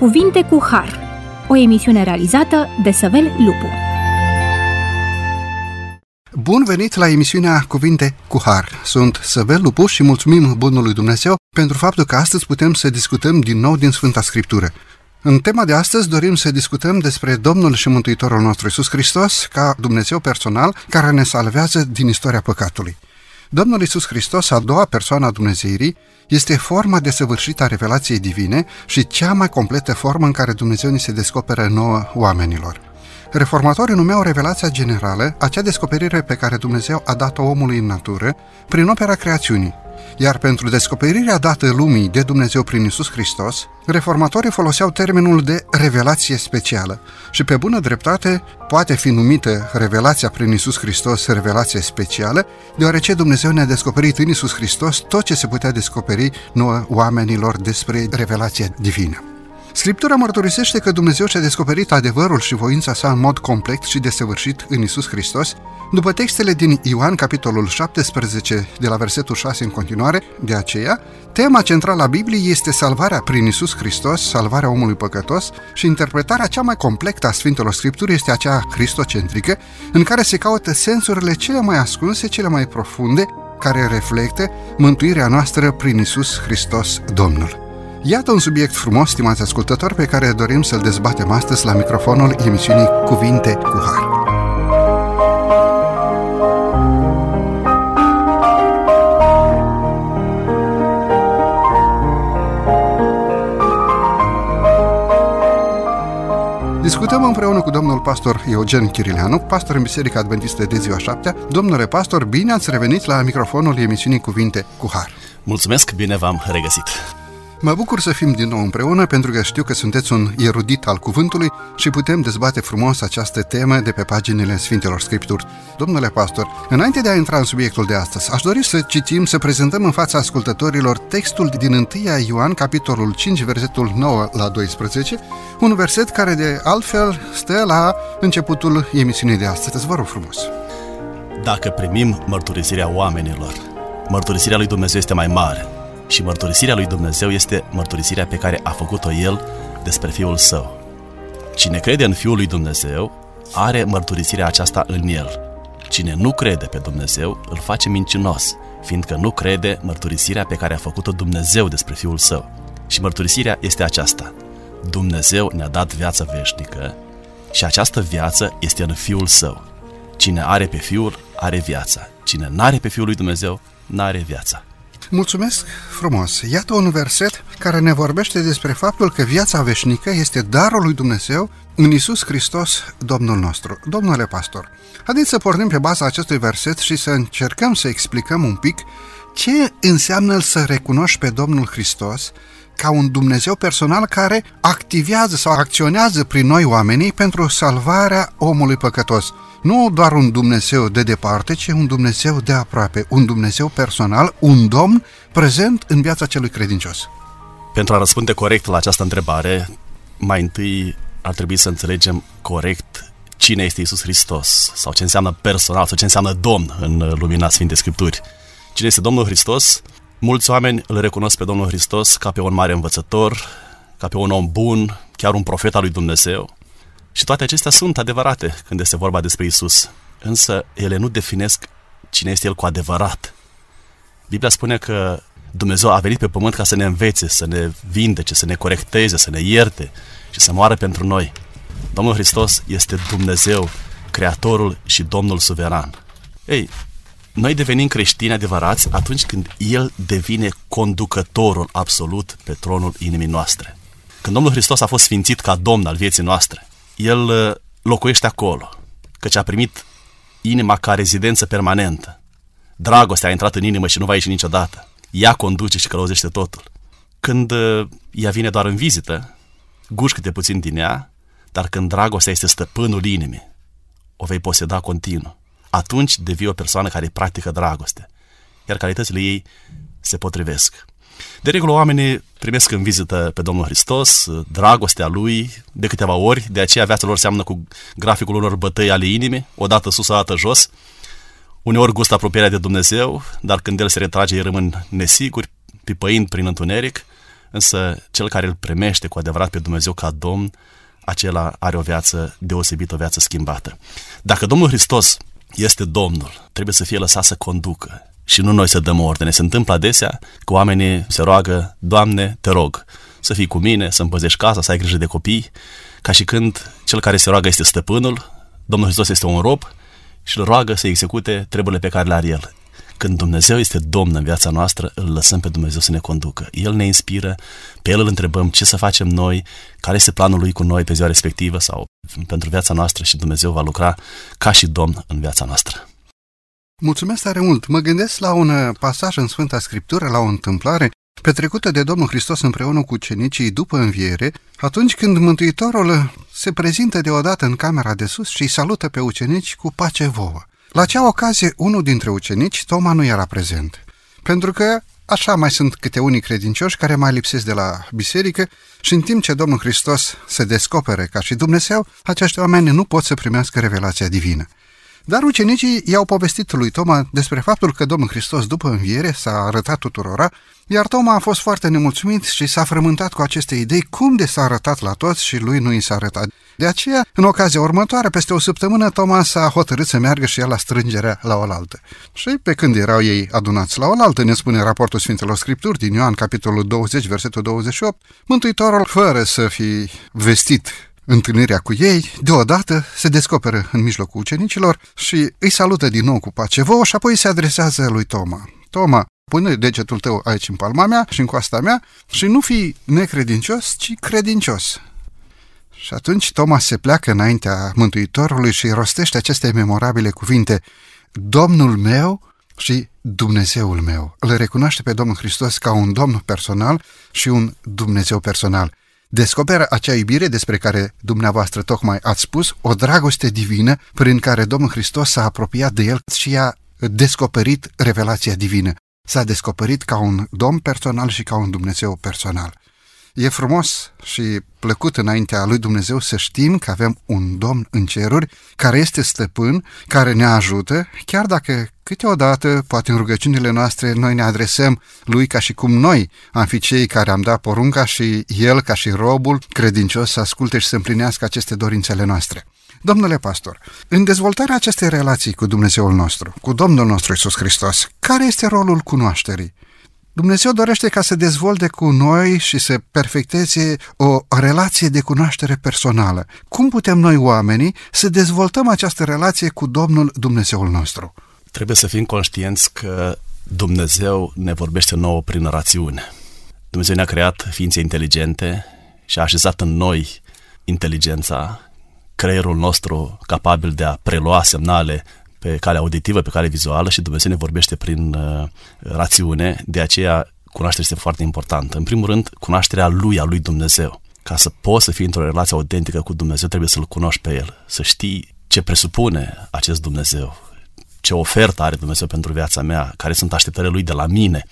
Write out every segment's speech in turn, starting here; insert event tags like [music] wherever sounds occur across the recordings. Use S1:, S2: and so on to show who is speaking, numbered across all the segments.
S1: Cuvinte cu Har, o emisiune realizată de Săvel Lupu.
S2: Bun venit la emisiunea Cuvinte cu Har. Sunt Săvel Lupu și mulțumim Bunului Dumnezeu pentru faptul că astăzi putem să discutăm din nou din Sfânta Scriptură. În tema de astăzi dorim să discutăm despre Domnul și Mântuitorul nostru Isus Hristos ca Dumnezeu personal care ne salvează din istoria păcatului. Domnul Isus Hristos, a doua persoană a Dumnezeirii, este forma desăvârșită a revelației divine și cea mai completă formă în care Dumnezeu ni se descoperă nouă oamenilor. Reformatorii numeau revelația generală acea descoperire pe care Dumnezeu a dat-o omului în natură prin opera creațiunii, iar pentru descoperirea dată lumii de Dumnezeu prin Isus Hristos, reformatorii foloseau termenul de revelație specială și pe bună dreptate poate fi numită revelația prin Isus Hristos revelație specială, deoarece Dumnezeu ne-a descoperit în Isus Hristos tot ce se putea descoperi nouă oamenilor despre revelația divină. Scriptura mărturisește că Dumnezeu și-a descoperit adevărul și voința sa în mod complet și desăvârșit în Isus Hristos, după textele din Ioan, capitolul 17, de la versetul 6 în continuare, de aceea, tema centrală a Bibliei este salvarea prin Isus Hristos, salvarea omului păcătos și interpretarea cea mai completă a Sfintelor Scripturi este aceea cristocentrică, în care se caută sensurile cele mai ascunse, cele mai profunde, care reflectă mântuirea noastră prin Isus Hristos Domnul. Iată un subiect frumos, stimați ascultători, pe care dorim să-l dezbatem astăzi la microfonul emisiunii Cuvinte cu Har. Discutăm împreună cu domnul pastor Eugen Chirileanu, pastor în Biserica Adventistă de ziua 7. Domnule pastor, bine ați revenit la microfonul emisiunii Cuvinte cu Har.
S3: Mulțumesc, bine v-am regăsit.
S2: Mă bucur să fim din nou împreună pentru că știu că sunteți un erudit al cuvântului și putem dezbate frumos această temă de pe paginile Sfintelor Scripturi. Domnule pastor, înainte de a intra în subiectul de astăzi, aș dori să citim, să prezentăm în fața ascultătorilor textul din 1 Ioan, capitolul 5, versetul 9 la 12, un verset care de altfel stă la începutul emisiunii de astăzi. Vă rog frumos!
S3: Dacă primim mărturisirea oamenilor, mărturisirea lui Dumnezeu este mai mare și mărturisirea lui Dumnezeu este mărturisirea pe care a făcut-o El despre Fiul Său. Cine crede în Fiul lui Dumnezeu are mărturisirea aceasta în El. Cine nu crede pe Dumnezeu îl face mincinos, fiindcă nu crede mărturisirea pe care a făcut-o Dumnezeu despre Fiul Său. Și mărturisirea este aceasta. Dumnezeu ne-a dat viața veșnică și această viață este în Fiul Său. Cine are pe Fiul, are viața. Cine n-are pe Fiul lui Dumnezeu, n-are viața.
S2: Mulțumesc frumos! Iată un verset care ne vorbește despre faptul că viața veșnică este darul lui Dumnezeu în Isus Hristos, Domnul nostru. Domnule pastor, haideți să pornim pe baza acestui verset și să încercăm să explicăm un pic ce înseamnă să recunoști pe Domnul Hristos ca un Dumnezeu personal care activează sau acționează prin noi oamenii pentru salvarea omului păcătos nu doar un Dumnezeu de departe, ci un Dumnezeu de aproape, un Dumnezeu personal, un Domn prezent în viața celui credincios.
S3: Pentru a răspunde corect la această întrebare, mai întâi ar trebui să înțelegem corect cine este Isus Hristos sau ce înseamnă personal sau ce înseamnă Domn în lumina Sfintei Scripturi. Cine este Domnul Hristos? Mulți oameni îl recunosc pe Domnul Hristos ca pe un mare învățător, ca pe un om bun, chiar un profet al lui Dumnezeu. Și toate acestea sunt adevărate când este vorba despre Isus. Însă ele nu definesc cine este El cu adevărat. Biblia spune că Dumnezeu a venit pe pământ ca să ne învețe, să ne vindece, să ne corecteze, să ne ierte și să moară pentru noi. Domnul Hristos este Dumnezeu, Creatorul și Domnul suveran. Ei, noi devenim creștini adevărați atunci când El devine conducătorul absolut pe tronul inimii noastre. Când Domnul Hristos a fost sfințit ca Domn al vieții noastre, el uh, locuiește acolo, căci a primit inima ca rezidență permanentă. Dragostea a intrat în inimă și nu va ieși niciodată. Ea conduce și călăuzește totul. Când uh, ea vine doar în vizită, gușcă-te puțin din ea, dar când dragostea este stăpânul inimii, o vei poseda continuu. Atunci devii o persoană care practică dragoste, iar calitățile ei se potrivesc. De regulă, oamenii primesc în vizită pe Domnul Hristos, dragostea Lui, de câteva ori, de aceea viața lor seamănă cu graficul unor bătăi ale inimii, odată sus, odată jos. Uneori gustă apropierea de Dumnezeu, dar când El se retrage, ei rămân nesiguri, pipăind prin întuneric. însă cel care îl primește cu adevărat pe Dumnezeu ca Domn, acela are o viață deosebită, o viață schimbată. Dacă Domnul Hristos este Domnul, trebuie să fie lăsat să conducă și nu noi să dăm ordine. Se întâmplă adesea că oamenii se roagă, Doamne, te rog, să fii cu mine, să împăzești casa, să ai grijă de copii, ca și când cel care se roagă este stăpânul, Domnul Hristos este un rob și îl roagă să execute treburile pe care le are El. Când Dumnezeu este Domn în viața noastră, îl lăsăm pe Dumnezeu să ne conducă. El ne inspiră, pe El îl întrebăm ce să facem noi, care este planul Lui cu noi pe ziua respectivă sau pentru viața noastră și Dumnezeu va lucra ca și Domn în viața noastră.
S2: Mulțumesc tare mult! Mă gândesc la un pasaj în Sfânta Scriptură, la o întâmplare petrecută de Domnul Hristos împreună cu cenicii după înviere, atunci când Mântuitorul se prezintă deodată în camera de sus și îi salută pe ucenici cu pace vouă. La acea ocazie, unul dintre ucenici, Toma, nu era prezent, pentru că Așa mai sunt câte unii credincioși care mai lipsesc de la biserică și în timp ce Domnul Hristos se descopere ca și Dumnezeu, acești oameni nu pot să primească revelația divină. Dar ucenicii i-au povestit lui Toma despre faptul că Domnul Hristos după înviere s-a arătat tuturora, iar Toma a fost foarte nemulțumit și s-a frământat cu aceste idei cum de s-a arătat la toți și lui nu i s-a arătat. De aceea, în ocazia următoare, peste o săptămână, Toma s-a hotărât să meargă și el la strângerea la oaltă. Și pe când erau ei adunați la oaltă, ne spune raportul Sfintelor Scripturi din Ioan, capitolul 20, versetul 28, Mântuitorul, fără să fi vestit întâlnirea cu ei, deodată se descoperă în mijlocul ucenicilor și îi salută din nou cu pace vouă și apoi se adresează lui Toma. Toma, pune degetul tău aici în palma mea și în coasta mea și nu fi necredincios, ci credincios. Și atunci Toma se pleacă înaintea Mântuitorului și rostește aceste memorabile cuvinte, Domnul meu și Dumnezeul meu. Îl recunoaște pe Domnul Hristos ca un Domn personal și un Dumnezeu personal descoperă acea iubire despre care dumneavoastră tocmai ați spus, o dragoste divină prin care Domnul Hristos s-a apropiat de el și a descoperit revelația divină. S-a descoperit ca un Domn personal și ca un Dumnezeu personal. E frumos și plăcut înaintea lui Dumnezeu să știm că avem un Domn în ceruri care este stăpân, care ne ajută, chiar dacă câteodată, poate în rugăciunile noastre, noi ne adresăm lui ca și cum noi am fi cei care am dat porunca și el, ca și robul credincios, să asculte și să împlinească aceste dorințele noastre. Domnule pastor, în dezvoltarea acestei relații cu Dumnezeul nostru, cu Domnul nostru Isus Hristos, care este rolul cunoașterii? Dumnezeu dorește ca să dezvolte cu noi și să perfecteze o relație de cunoaștere personală. Cum putem noi, oamenii, să dezvoltăm această relație cu Domnul Dumnezeul nostru?
S3: Trebuie să fim conștienți că Dumnezeu ne vorbește nouă prin rațiune. Dumnezeu ne-a creat ființe inteligente și a așezat în noi inteligența, creierul nostru capabil de a prelua semnale pe cale auditivă, pe cale vizuală și Dumnezeu ne vorbește prin uh, rațiune, de aceea cunoașterea este foarte importantă. În primul rând, cunoașterea Lui, a Lui Dumnezeu. Ca să poți să fii într-o relație autentică cu Dumnezeu, trebuie să-L cunoști pe El, să știi ce presupune acest Dumnezeu, ce ofertă are Dumnezeu pentru viața mea, care sunt așteptările Lui de la mine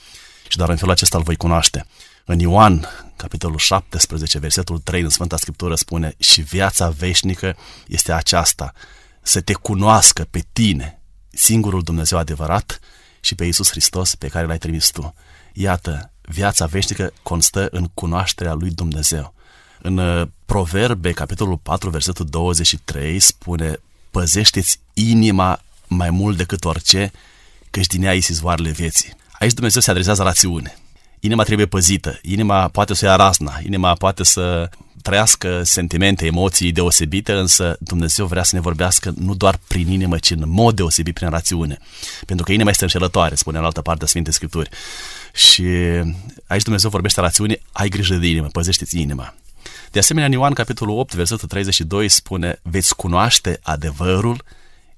S3: și doar în felul acesta îl voi cunoaște. În Ioan, capitolul 17, versetul 3 în Sfânta Scriptură spune și viața veșnică este aceasta, să te cunoască pe tine, singurul Dumnezeu adevărat și pe Iisus Hristos pe care l-ai trimis tu. Iată, viața veșnică constă în cunoașterea lui Dumnezeu. În uh, Proverbe, capitolul 4, versetul 23, spune Păzește-ți inima mai mult decât orice, căci din ea ieși izvoarele vieții. Aici Dumnezeu se adresează rațiune. Inima trebuie păzită, inima poate să ia razna, inima poate să trăiască sentimente, emoții deosebite, însă Dumnezeu vrea să ne vorbească nu doar prin inimă, ci în mod deosebit prin rațiune. Pentru că inima este înșelătoare, spune în altă parte a Sfintei Scripturi. Și aici Dumnezeu vorbește rațiune, ai grijă de inimă, păzește-ți inima. De asemenea, în Ioan, capitolul 8, versetul 32, spune, veți cunoaște adevărul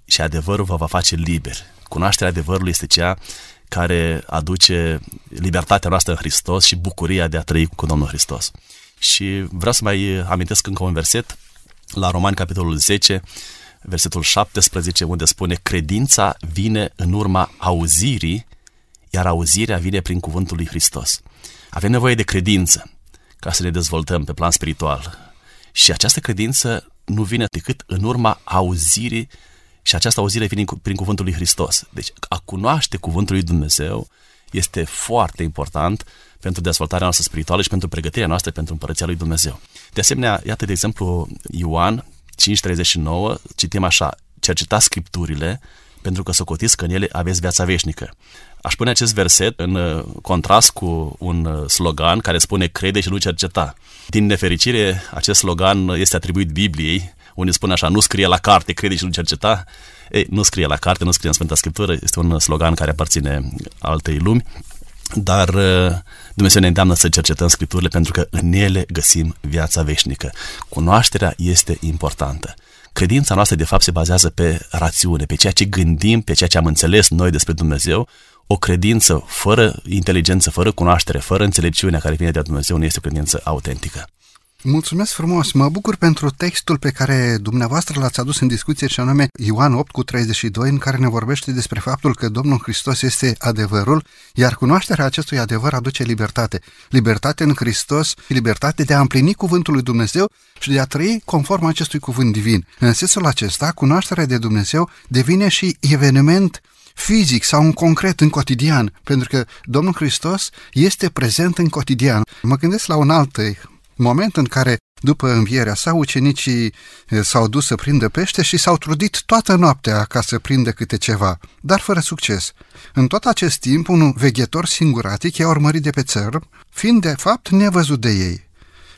S3: și adevărul vă va face liber. Cunoașterea adevărului este cea care aduce libertatea noastră în Hristos și bucuria de a trăi cu Domnul Hristos. Și vreau să mai amintesc încă un verset la Romani, capitolul 10, versetul 17, unde spune Credința vine în urma auzirii, iar auzirea vine prin cuvântul lui Hristos. Avem nevoie de credință ca să ne dezvoltăm pe plan spiritual. Și această credință nu vine decât în urma auzirii și această auzire vine prin cuvântul lui Hristos. Deci a cunoaște cuvântul lui Dumnezeu este foarte important pentru dezvoltarea noastră spirituală și pentru pregătirea noastră pentru împărăția lui Dumnezeu. De asemenea, iată de exemplu Ioan 5.39, citim așa, cercetați scripturile pentru că socotiți că în ele aveți viața veșnică. Aș pune acest verset în uh, contrast cu un uh, slogan care spune crede și nu cerceta. Din nefericire, acest slogan este atribuit Bibliei, unde spune așa, nu scrie la carte, crede și nu cerceta. Ei, nu scrie la carte, nu scrie în Sfânta Scriptură, este un slogan care aparține altei lumi, dar uh, Dumnezeu ne îndeamnă să cercetăm Scripturile pentru că în ele găsim viața veșnică. Cunoașterea este importantă. Credința noastră, de fapt, se bazează pe rațiune, pe ceea ce gândim, pe ceea ce am înțeles noi despre Dumnezeu. O credință fără inteligență, fără cunoaștere, fără înțelepciunea care vine de la Dumnezeu, nu este o credință autentică.
S2: Mulțumesc frumos! Mă bucur pentru textul pe care dumneavoastră l-ați adus în discuție, și anume Ioan 8 cu 32, în care ne vorbește despre faptul că Domnul Hristos este adevărul, iar cunoașterea acestui adevăr aduce libertate. Libertate în Hristos, libertate de a împlini cuvântul lui Dumnezeu și de a trăi conform acestui cuvânt divin. În sensul acesta, cunoașterea de Dumnezeu devine și eveniment fizic sau în concret, în cotidian, pentru că Domnul Hristos este prezent în cotidian. Mă gândesc la un alt moment în care, după învierea sa, ucenicii s-au dus să prindă pește și s-au trudit toată noaptea ca să prindă câte ceva, dar fără succes. În tot acest timp, un veghetor singuratic i-a urmărit de pe țărm, fiind de fapt nevăzut de ei.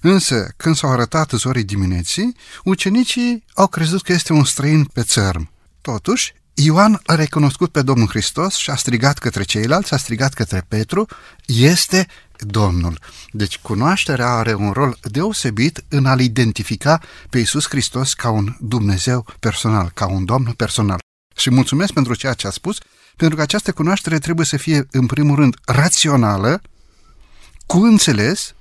S2: Însă, când s-au arătat zorii dimineții, ucenicii au crezut că este un străin pe țărm. Totuși, Ioan a recunoscut pe Domnul Hristos și a strigat către ceilalți, a strigat către Petru, este Domnul. Deci cunoașterea are un rol deosebit în a-L identifica pe Iisus Hristos ca un Dumnezeu personal, ca un Domn personal. Și mulțumesc pentru ceea ce a spus, pentru că această cunoaștere trebuie să fie, în primul rând, rațională, cu înțeles,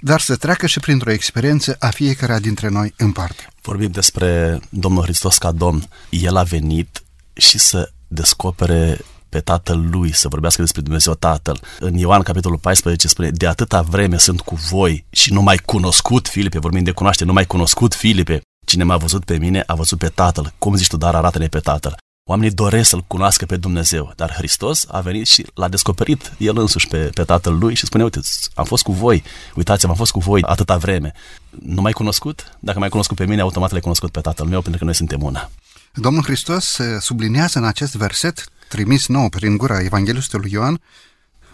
S2: dar să treacă și printr-o experiență a fiecare dintre noi în parte.
S3: Vorbim despre Domnul Hristos ca Domn. El a venit și să descopere pe Tatăl Lui, să vorbească despre Dumnezeu Tatăl. În Ioan, capitolul 14, spune, de atâta vreme sunt cu voi și nu mai cunoscut, Filipe, vorbim de cunoaște, nu mai cunoscut, Filipe. Cine m-a văzut pe mine, a văzut pe Tatăl. Cum zici tu, dar arată-ne pe Tatăl. Oamenii doresc să-L cunoască pe Dumnezeu, dar Hristos a venit și l-a descoperit El însuși pe, pe Tatăl Lui și spune, uite, am fost cu voi, uitați-mă, am fost cu voi atâta vreme. Nu mai cunoscut? Dacă mai cunoscut pe mine, automat le cunoscut pe Tatăl meu, pentru că noi suntem una.
S2: Domnul Hristos subliniază în acest verset, trimis nou prin gura Evanghelistului Ioan,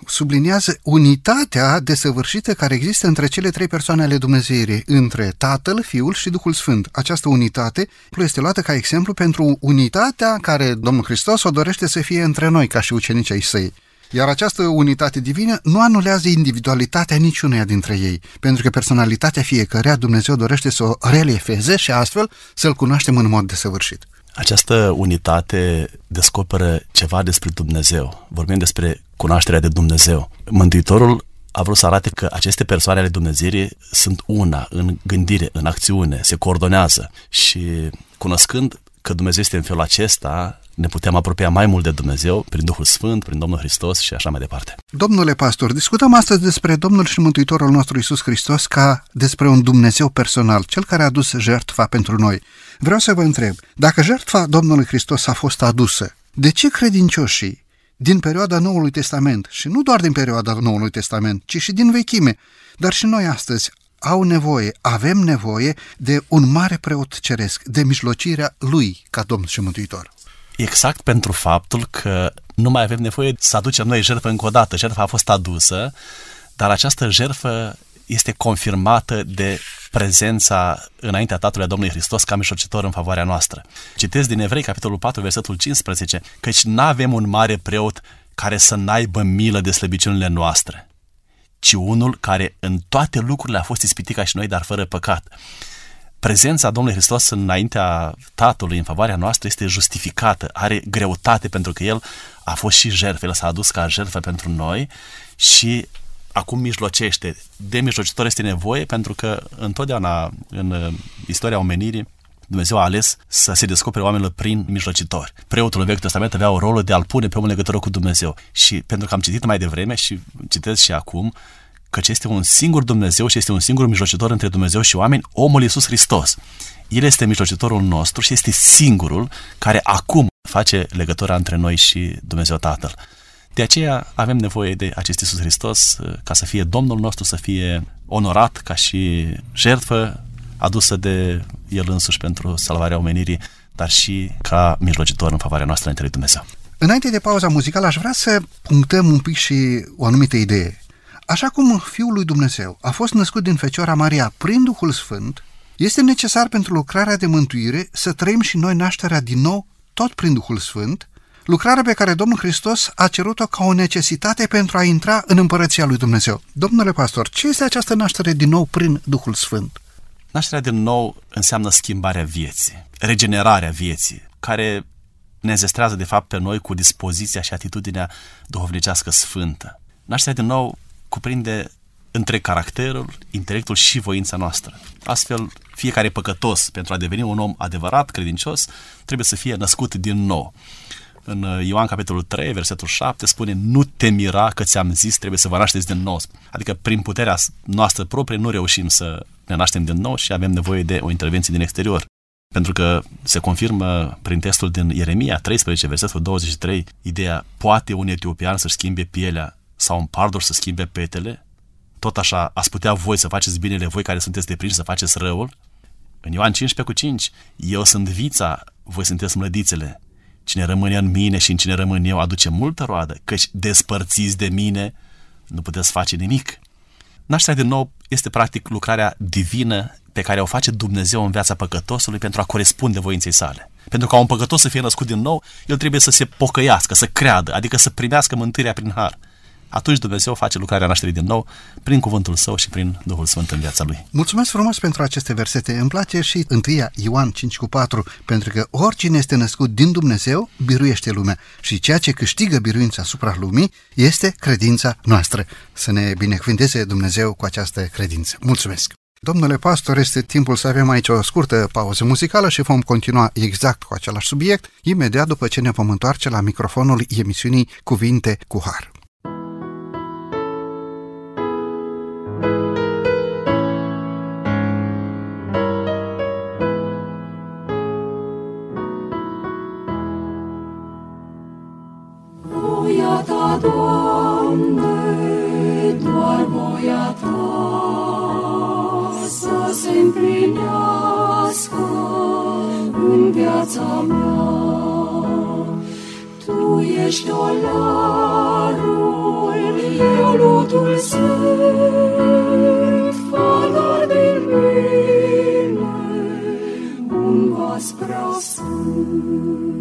S2: subliniază unitatea desăvârșită care există între cele trei persoane ale Dumnezeirii, între Tatăl, Fiul și Duhul Sfânt. Această unitate este luată ca exemplu pentru unitatea care Domnul Hristos o dorește să fie între noi, ca și ucenicii ai săi. Iar această unitate divină nu anulează individualitatea niciuneia dintre ei, pentru că personalitatea fiecăreia Dumnezeu dorește să o reliefeze și astfel să-L cunoaștem în mod desăvârșit.
S3: Această unitate descoperă ceva despre Dumnezeu. Vorbim despre cunoașterea de Dumnezeu. Mântuitorul a vrut să arate că aceste persoane ale Dumnezeirii sunt una în gândire, în acțiune, se coordonează și cunoscând că Dumnezeu este în felul acesta, ne putem apropia mai mult de Dumnezeu prin Duhul Sfânt, prin Domnul Hristos și așa mai departe.
S2: Domnule pastor, discutăm astăzi despre Domnul și Mântuitorul nostru Isus Hristos ca despre un Dumnezeu personal, cel care a adus jertfa pentru noi. Vreau să vă întreb, dacă jertfa Domnului Hristos a fost adusă, de ce credincioșii din perioada Noului Testament, și nu doar din perioada Noului Testament, ci și din vechime, dar și noi astăzi, au nevoie, avem nevoie de un mare preot ceresc, de mijlocirea lui ca Domn și Mântuitor.
S3: Exact pentru faptul că nu mai avem nevoie să aducem noi jertfă încă o dată. Jertfa a fost adusă, dar această jertfă este confirmată de prezența înaintea Tatălui a Domnului Hristos ca mijlocitor în favoarea noastră. Citesc din Evrei, capitolul 4, versetul 15, căci nu avem un mare preot care să n-aibă milă de slăbiciunile noastre, ci unul care în toate lucrurile a fost ispitit ca și noi, dar fără păcat. Prezența Domnului Hristos înaintea Tatălui, în favoarea noastră, este justificată, are greutate pentru că El a fost și jertfă, El s-a adus ca jertfă pentru noi și acum mijlocește. De mijlocitor este nevoie pentru că întotdeauna în uh, istoria omenirii Dumnezeu a ales să se descopere oamenilor prin mijlocitori. Preotul în Vechiul Testament avea o rolă de a-l pune pe omul legătură cu Dumnezeu. Și pentru că am citit mai devreme și citesc și acum, că este un singur Dumnezeu și este un singur mijlocitor între Dumnezeu și oameni, omul Iisus Hristos. El este mijlocitorul nostru și este singurul care acum face legătura între noi și Dumnezeu Tatăl. De aceea avem nevoie de acest Iisus Hristos uh, ca să fie Domnul nostru, să fie onorat ca și jertfă adusă de El însuși pentru salvarea omenirii, dar și ca mijlocitor în favoarea noastră înainte lui Dumnezeu.
S2: Înainte de pauza muzicală aș vrea să punctăm un pic și o anumită idee. Așa cum Fiul lui Dumnezeu a fost născut din Fecioara Maria prin Duhul Sfânt, este necesar pentru lucrarea de mântuire să trăim și noi nașterea din nou tot prin Duhul Sfânt, lucrarea pe care Domnul Hristos a cerut-o ca o necesitate pentru a intra în împărăția lui Dumnezeu. Domnule pastor, ce este această naștere din nou prin Duhul Sfânt?
S3: Nașterea din nou înseamnă schimbarea vieții, regenerarea vieții, care ne zestrează de fapt pe noi cu dispoziția și atitudinea duhovnicească sfântă. Nașterea din nou cuprinde între caracterul, intelectul și voința noastră. Astfel, fiecare păcătos, pentru a deveni un om adevărat, credincios, trebuie să fie născut din nou. În uh, Ioan capitolul 3, versetul 7, spune Nu te mira că ți-am zis, trebuie să vă nașteți din nou. Adică prin puterea noastră proprie nu reușim să ne naștem din nou și avem nevoie de o intervenție din exterior. Pentru că se confirmă prin testul din Ieremia 13, versetul 23, ideea poate un etiopian să-și schimbe pielea sau un pardor să schimbe petele? Tot așa, ați putea voi să faceți binele, voi care sunteți deprinși să faceți răul? În Ioan 15 cu 5, eu sunt vița, voi sunteți mlădițele. Cine rămâne în mine și în cine rămân eu aduce multă roadă, căci despărțiți de mine nu puteți face nimic. Nașterea din nou este practic lucrarea divină pe care o face Dumnezeu în viața păcătosului pentru a corespunde voinței sale. Pentru ca un păcătos să fie născut din nou, el trebuie să se pocăiască, să creadă, adică să primească mântuirea prin har atunci Dumnezeu face lucrarea nașterii din nou prin cuvântul său și prin Duhul Sfânt în viața lui.
S2: Mulțumesc frumos pentru aceste versete. Îmi place și 1 Ioan 5 cu 4, pentru că oricine este născut din Dumnezeu biruiește lumea și ceea ce câștigă biruința asupra lumii este credința noastră. Să ne binecuvinteze Dumnezeu cu această credință. Mulțumesc! Domnule pastor, este timpul să avem aici o scurtă pauză muzicală și vom continua exact cu același subiect, imediat după ce ne vom întoarce la microfonul emisiunii Cuvinte cu Har.
S4: Viața mea. Tu ești dolarul, eu lutul sunt, fă din mine un vas prea sfânt.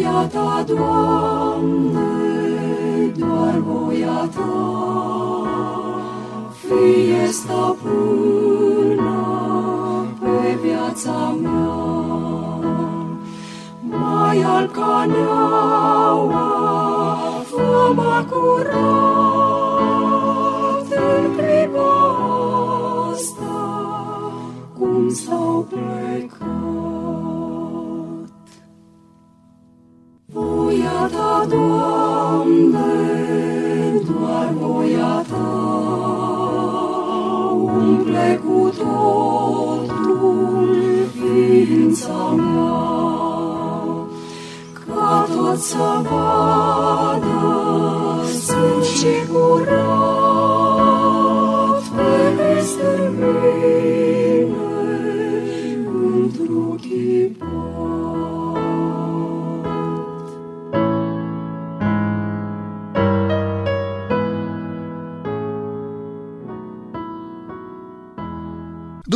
S4: Voia ta, Doamne, doar voia ta, fie stăpână viața mea. Mai alb ca neaua, fă curat în clipa asta, cum s-au plecat. Ta, Doamne, doar voia ta, umple cu tot ființa mea, ca tot să vadă sunt și curat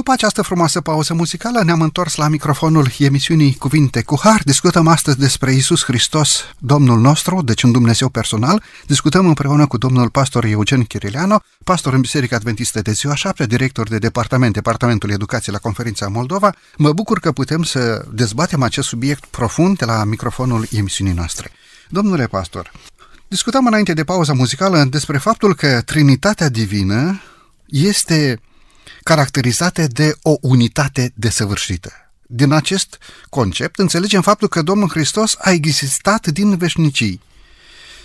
S2: După această frumoasă pauză muzicală ne-am întors la microfonul emisiunii Cuvinte cu Har. Discutăm astăzi despre Isus Hristos, Domnul nostru, deci un Dumnezeu personal. Discutăm împreună cu domnul pastor Eugen Chirileano, pastor în Biserica Adventistă de ziua 7, director de departament, Departamentul Educației la Conferința Moldova. Mă bucur că putem să dezbatem acest subiect profund de la microfonul emisiunii noastre. Domnule pastor, discutam înainte de pauza muzicală despre faptul că Trinitatea Divină este caracterizate de o unitate desăvârșită. Din acest concept înțelegem faptul că Domnul Hristos a existat din veșnicii.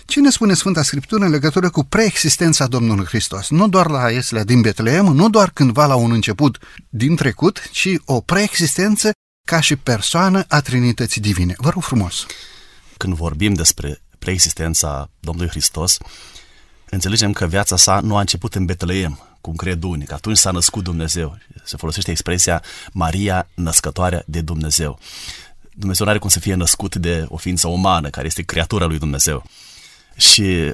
S2: Ce ne spune Sfânta Scriptură în legătură cu preexistența Domnului Hristos? Nu doar la Ieslea din Betleem, nu doar cândva la un început din trecut, ci o preexistență ca și persoană a Trinității Divine. Vă rog frumos!
S3: când vorbim despre preexistența Domnului Hristos, înțelegem că viața sa nu a început în Betleem, cum cred unii, că atunci s-a născut Dumnezeu. Se folosește expresia Maria născătoarea de Dumnezeu. Dumnezeu nu are cum să fie născut de o ființă umană, care este creatura lui Dumnezeu. Și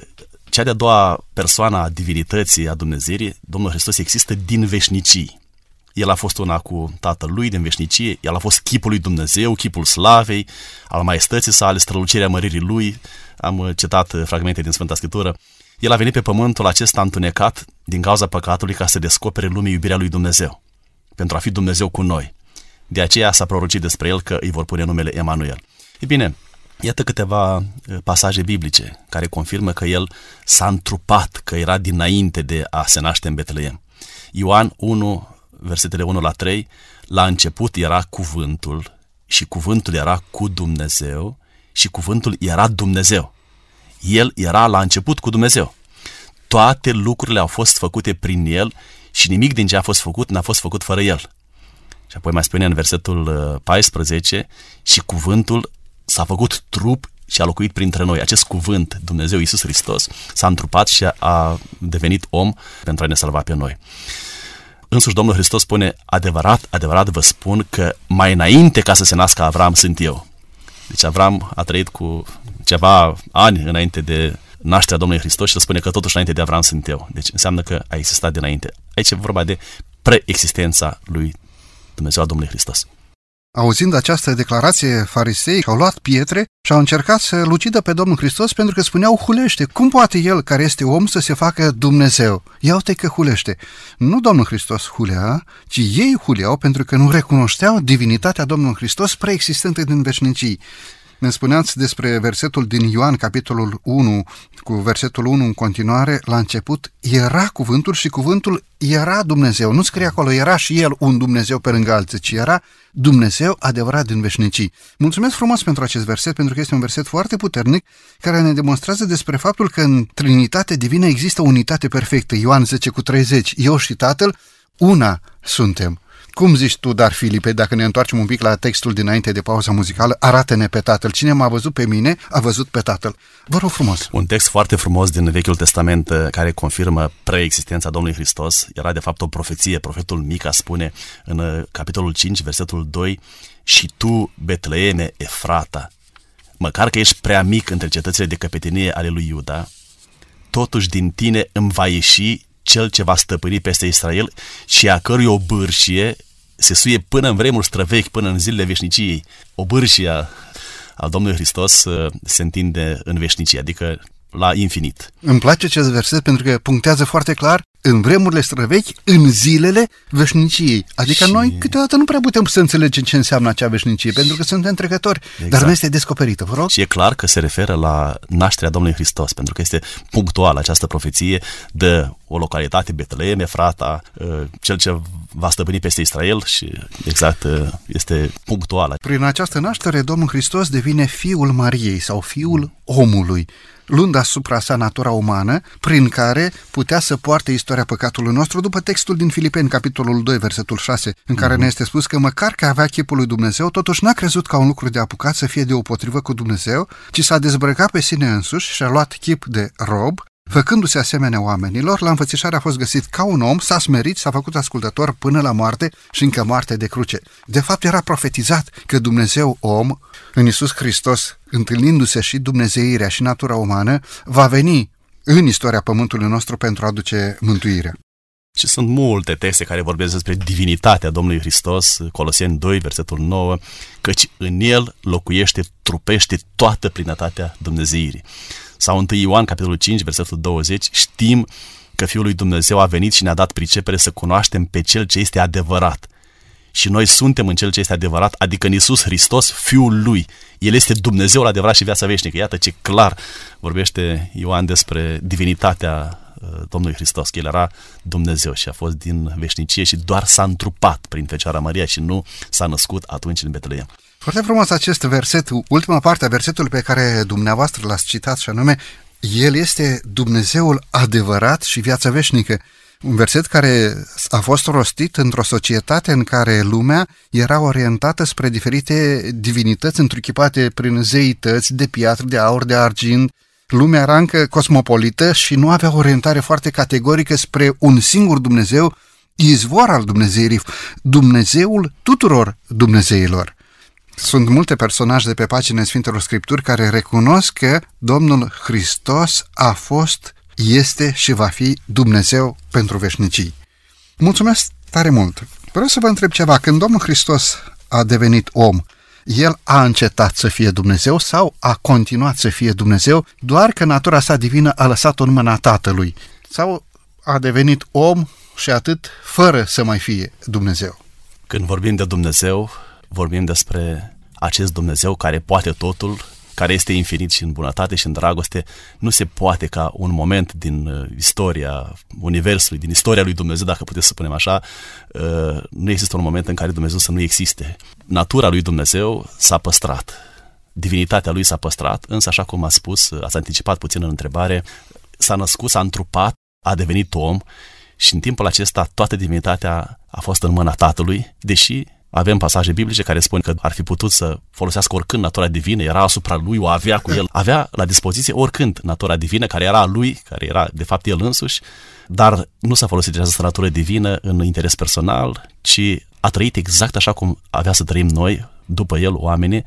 S3: cea de-a doua persoană a divinității, a Dumnezeirii, Domnul Hristos există din veșnicii. El a fost una cu Tatăl lui din veșnicie, el a fost chipul lui Dumnezeu, chipul slavei, al maestății sale, strălucirea măririi lui. Am citat fragmente din Sfânta Scriptură. El a venit pe pământul acesta întunecat din cauza păcatului ca să descopere lumii iubirea lui Dumnezeu, pentru a fi Dumnezeu cu noi. De aceea s-a prorocit despre el că îi vor pune numele Emanuel. E bine, iată câteva pasaje biblice care confirmă că el s-a întrupat, că era dinainte de a se naște în Betleem. Ioan 1, versetele 1 la 3, la început era cuvântul și cuvântul era cu Dumnezeu și cuvântul era Dumnezeu. El era la început cu Dumnezeu. Toate lucrurile au fost făcute prin El și nimic din ce a fost făcut n-a fost făcut fără El. Și apoi mai spune în versetul 14, uh, și cuvântul s-a făcut trup și a locuit printre noi. Acest cuvânt, Dumnezeu Iisus Hristos, s-a întrupat și a devenit om pentru a ne salva pe noi. Însuși Domnul Hristos spune, adevărat, adevărat vă spun că mai înainte ca să se nască Avram sunt eu. Deci Avram a trăit cu ceva ani înainte de nașterea Domnului Hristos și el spune că totuși înainte de Avram sunt eu. Deci înseamnă că a existat dinainte. Aici e vorba de preexistența lui Dumnezeu a Domnului Hristos.
S2: Auzind această declarație, farisei au luat pietre și au încercat să lucidă pe Domnul Hristos pentru că spuneau hulește. Cum poate el, care este om, să se facă Dumnezeu? Ia uite că hulește. Nu Domnul Hristos hulea, ci ei huleau pentru că nu recunoșteau divinitatea Domnului Hristos preexistentă din veșnicii. Ne spuneați despre versetul din Ioan, capitolul 1, cu versetul 1 în continuare, la început era cuvântul și cuvântul era Dumnezeu. Nu scrie acolo, era și el un Dumnezeu pe lângă alții, ci era Dumnezeu adevărat din veșnicii. Mulțumesc frumos pentru acest verset, pentru că este un verset foarte puternic care ne demonstrează despre faptul că în Trinitate Divină există unitate perfectă. Ioan 10 cu 30, eu și Tatăl, una suntem. Cum zici tu, dar Filipe, dacă ne întoarcem un pic la textul dinainte de pauza muzicală, arată-ne pe Tatăl. Cine m-a văzut pe mine, a văzut pe Tatăl. Vă rog frumos.
S3: Un text foarte frumos din Vechiul Testament uh, care confirmă preexistența Domnului Hristos. Era de fapt o profeție. Profetul Mica spune în uh, capitolul 5, versetul 2, Și tu, Betleeme, Efrata, măcar că ești prea mic între cetățile de căpetenie ale lui Iuda, totuși din tine îmi va ieși cel ce va stăpâni peste Israel și a cărui o bârșie se suie până în vremuri străvechi, până în zilele veșniciei. O bârșie al Domnului Hristos uh, se întinde în veșnicie, adică la infinit.
S2: Îmi place acest verset pentru că punctează foarte clar în vremurile străvechi, în zilele veșniciei. Adică și... noi câteodată nu prea putem să înțelegem ce înseamnă acea veșnicie, pentru că suntem trecători, exact. dar nu este descoperită, vă rog.
S3: Și e clar că se referă la nașterea Domnului Hristos, pentru că este punctuală această profeție de o localitate, Betleem, Efrata, uh, cel ce va stăpâni peste Israel și exact uh, este punctuală.
S2: Prin această naștere, Domnul Hristos devine Fiul Mariei sau Fiul omului luând asupra sa natura umană, prin care putea să poarte istoria păcatului nostru, după textul din Filipeni, capitolul 2, versetul 6, în care mm-hmm. ne este spus că măcar că avea chipul lui Dumnezeu, totuși n-a crezut ca un lucru de apucat să fie de o potrivă cu Dumnezeu, ci s-a dezbrăcat pe sine însuși și a luat chip de rob, Făcându-se asemenea oamenilor, la înfățișare a fost găsit ca un om, s-a smerit, s-a făcut ascultător până la moarte și încă moarte de cruce. De fapt, era profetizat că Dumnezeu om, în Isus Hristos, întâlnindu-se și dumnezeirea și natura umană, va veni în istoria pământului nostru pentru a aduce mântuirea.
S3: Și sunt multe texte care vorbesc despre divinitatea Domnului Hristos, Coloseni 2, versetul 9, căci în El locuiește, trupește toată plinătatea Dumnezeirii. Sau 1 Ioan, capitolul 5, versetul 20, știm că Fiul lui Dumnezeu a venit și ne-a dat pricepere să cunoaștem pe Cel ce este adevărat. Și noi suntem în Cel ce este adevărat, adică în Iisus Hristos, Fiul Lui. El este Dumnezeul adevărat și viața veșnică. Iată ce clar vorbește Ioan despre divinitatea uh, Domnului Hristos, că El era Dumnezeu și a fost din veșnicie și doar s-a întrupat prin Fecioara Maria și nu s-a născut atunci în Betleem.
S2: Foarte frumos acest verset, ultima parte a versetului pe care dumneavoastră l-ați citat și anume, El este Dumnezeul adevărat și viața veșnică. Un verset care a fost rostit într-o societate în care lumea era orientată spre diferite divinități întruchipate prin zeități de piatră, de aur, de argint. Lumea era încă cosmopolită și nu avea orientare foarte categorică spre un singur Dumnezeu, izvor al Dumnezeirii, Dumnezeul tuturor Dumnezeilor. Sunt multe personaje de pe pagina Sfintelor Scripturi care recunosc că Domnul Hristos a fost, este și va fi Dumnezeu pentru veșnicii. Mulțumesc tare mult! Vreau să vă întreb ceva. Când Domnul Hristos a devenit om, el a încetat să fie Dumnezeu sau a continuat să fie Dumnezeu, doar că natura sa divină a lăsat-o în mâna Tatălui? Sau a devenit om și atât, fără să mai fie Dumnezeu?
S3: Când vorbim de Dumnezeu, vorbim despre acest Dumnezeu care poate totul, care este infinit și în bunătate și în dragoste, nu se poate ca un moment din uh, istoria Universului, din istoria lui Dumnezeu, dacă puteți să spunem așa, uh, nu există un moment în care Dumnezeu să nu existe. Natura lui Dumnezeu s-a păstrat, divinitatea lui s-a păstrat, însă așa cum a spus, ați anticipat puțin în întrebare, s-a născut, s-a întrupat, a devenit om și în timpul acesta toată divinitatea a fost în mâna Tatălui, deși avem pasaje biblice care spun că ar fi putut să folosească oricând natura divină, era asupra lui, o avea cu el. Avea la dispoziție oricând natura divină, care era a lui, care era de fapt el însuși, dar nu s-a folosit de această natură divină în interes personal, ci a trăit exact așa cum avea să trăim noi, după el, oamenii,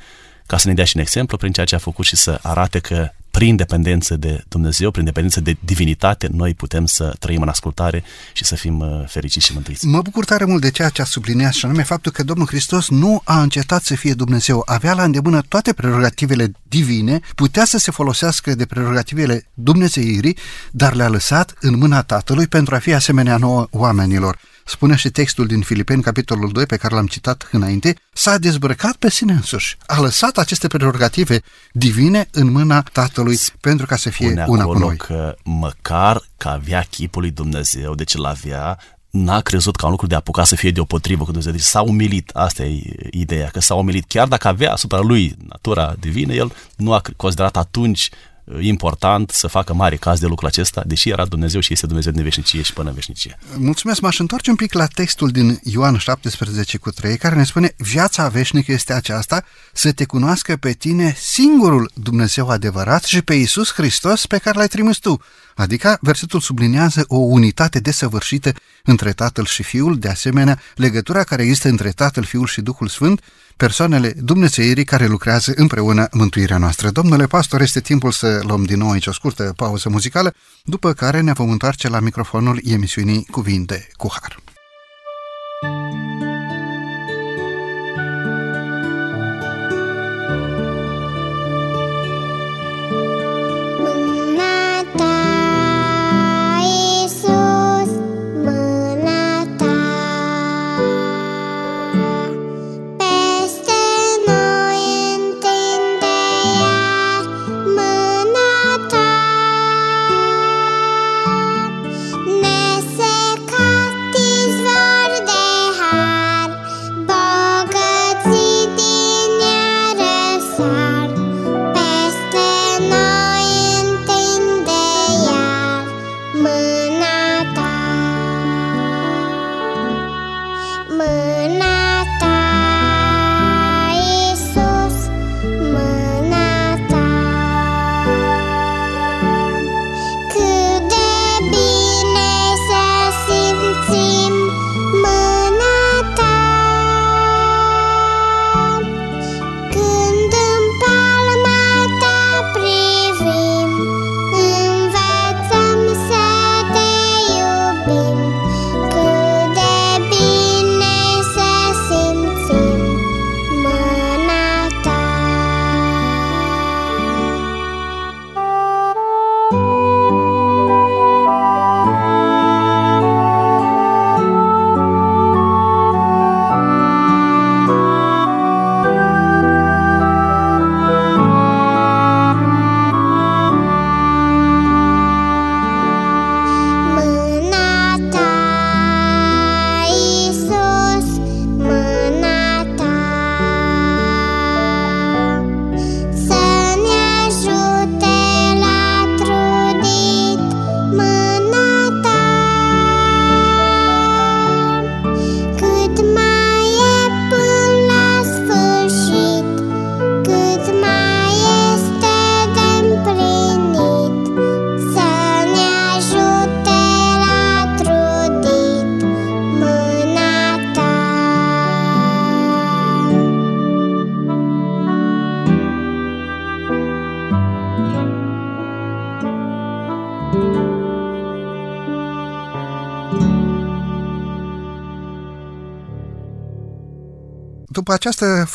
S3: ca să ne dea și un exemplu prin ceea ce a făcut și să arate că prin dependență de Dumnezeu, prin dependență de divinitate, noi putem să trăim în ascultare și să fim uh, fericiți și mântuiți.
S2: Mă bucur tare mult de ceea ce a subliniat și anume faptul că Domnul Hristos nu a încetat să fie Dumnezeu, avea la îndemână toate prerogativele divine, putea să se folosească de prerogativele dumnezeirii, dar le-a lăsat în mâna Tatălui pentru a fi asemenea nouă oamenilor spune și textul din Filipeni, capitolul 2, pe care l-am citat înainte, s-a dezbrăcat pe sine însuși. A lăsat aceste prerogative divine în mâna Tatălui pentru ca să fie
S3: Spune
S2: una cu
S3: acolo
S2: noi.
S3: că măcar că avea chipul lui Dumnezeu, deci îl avea, n-a crezut ca un lucru de apucat să fie deopotrivă cu Dumnezeu. Deci s-a umilit, asta e ideea, că s-a umilit. Chiar dacă avea asupra lui natura divină, el nu a considerat atunci important să facă mare caz de lucrul acesta, deși era Dumnezeu și este Dumnezeu din veșnicie și până în veșnicie.
S2: Mulțumesc, m-aș întoarce un pic la textul din Ioan 17 cu 3, care ne spune Viața veșnică este aceasta, să te cunoască pe tine singurul Dumnezeu adevărat și pe Iisus Hristos pe care l-ai trimis tu. Adică, versetul subliniază o unitate desăvârșită între Tatăl și Fiul, de asemenea, legătura care există între Tatăl, Fiul și Duhul Sfânt, persoanele dumnezeirii care lucrează împreună mântuirea noastră. Domnule pastor, este timpul să luăm din nou aici o scurtă pauză muzicală, după care ne vom întoarce la microfonul emisiunii Cuvinte cu Har.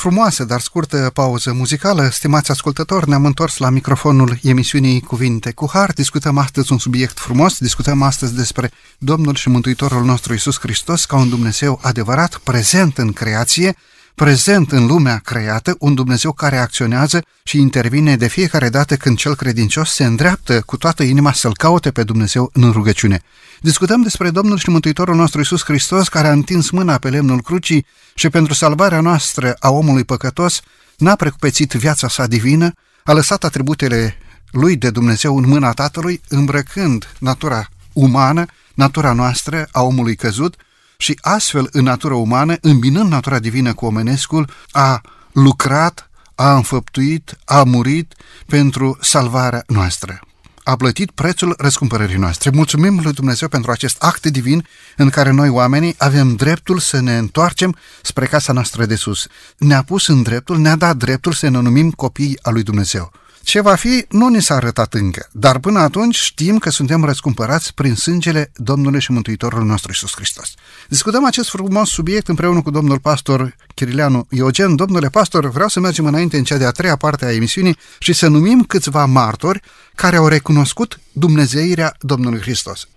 S2: Frumoasă, dar scurtă pauză muzicală, stimați ascultători, ne-am întors la microfonul emisiunii Cuvinte cu Har. Discutăm astăzi un subiect frumos, discutăm astăzi despre Domnul și Mântuitorul nostru Isus Hristos ca un Dumnezeu adevărat, prezent în creație, prezent în lumea creată, un Dumnezeu care acționează și intervine de fiecare dată când cel credincios se îndreaptă cu toată inima să-L caute pe Dumnezeu în rugăciune. Discutăm despre Domnul și Mântuitorul nostru Isus Hristos, care a întins mâna pe lemnul crucii și pentru salvarea noastră a omului păcătos n-a precupețit viața sa divină, a lăsat atributele lui de Dumnezeu în mâna Tatălui, îmbrăcând natura umană, natura noastră a omului căzut și astfel în natura umană, îmbinând natura divină cu omenescul, a lucrat, a înfăptuit, a murit pentru salvarea noastră a plătit prețul răscumpărării noastre. Mulțumim lui Dumnezeu pentru acest act divin în care noi oamenii avem dreptul să ne întoarcem spre casa noastră de sus. Ne-a pus în dreptul, ne-a dat dreptul să ne numim copii al lui Dumnezeu. Ce va fi, nu ni s-a arătat încă, dar până atunci știm că suntem răscumpărați prin sângele Domnului și Mântuitorului nostru Isus Hristos. Discutăm acest frumos subiect împreună cu domnul pastor Chirileanu Iogen. Domnule pastor, vreau să mergem înainte în cea de-a treia parte a emisiunii și să numim câțiva martori care au recunoscut Dumnezeirea Domnului Hristos.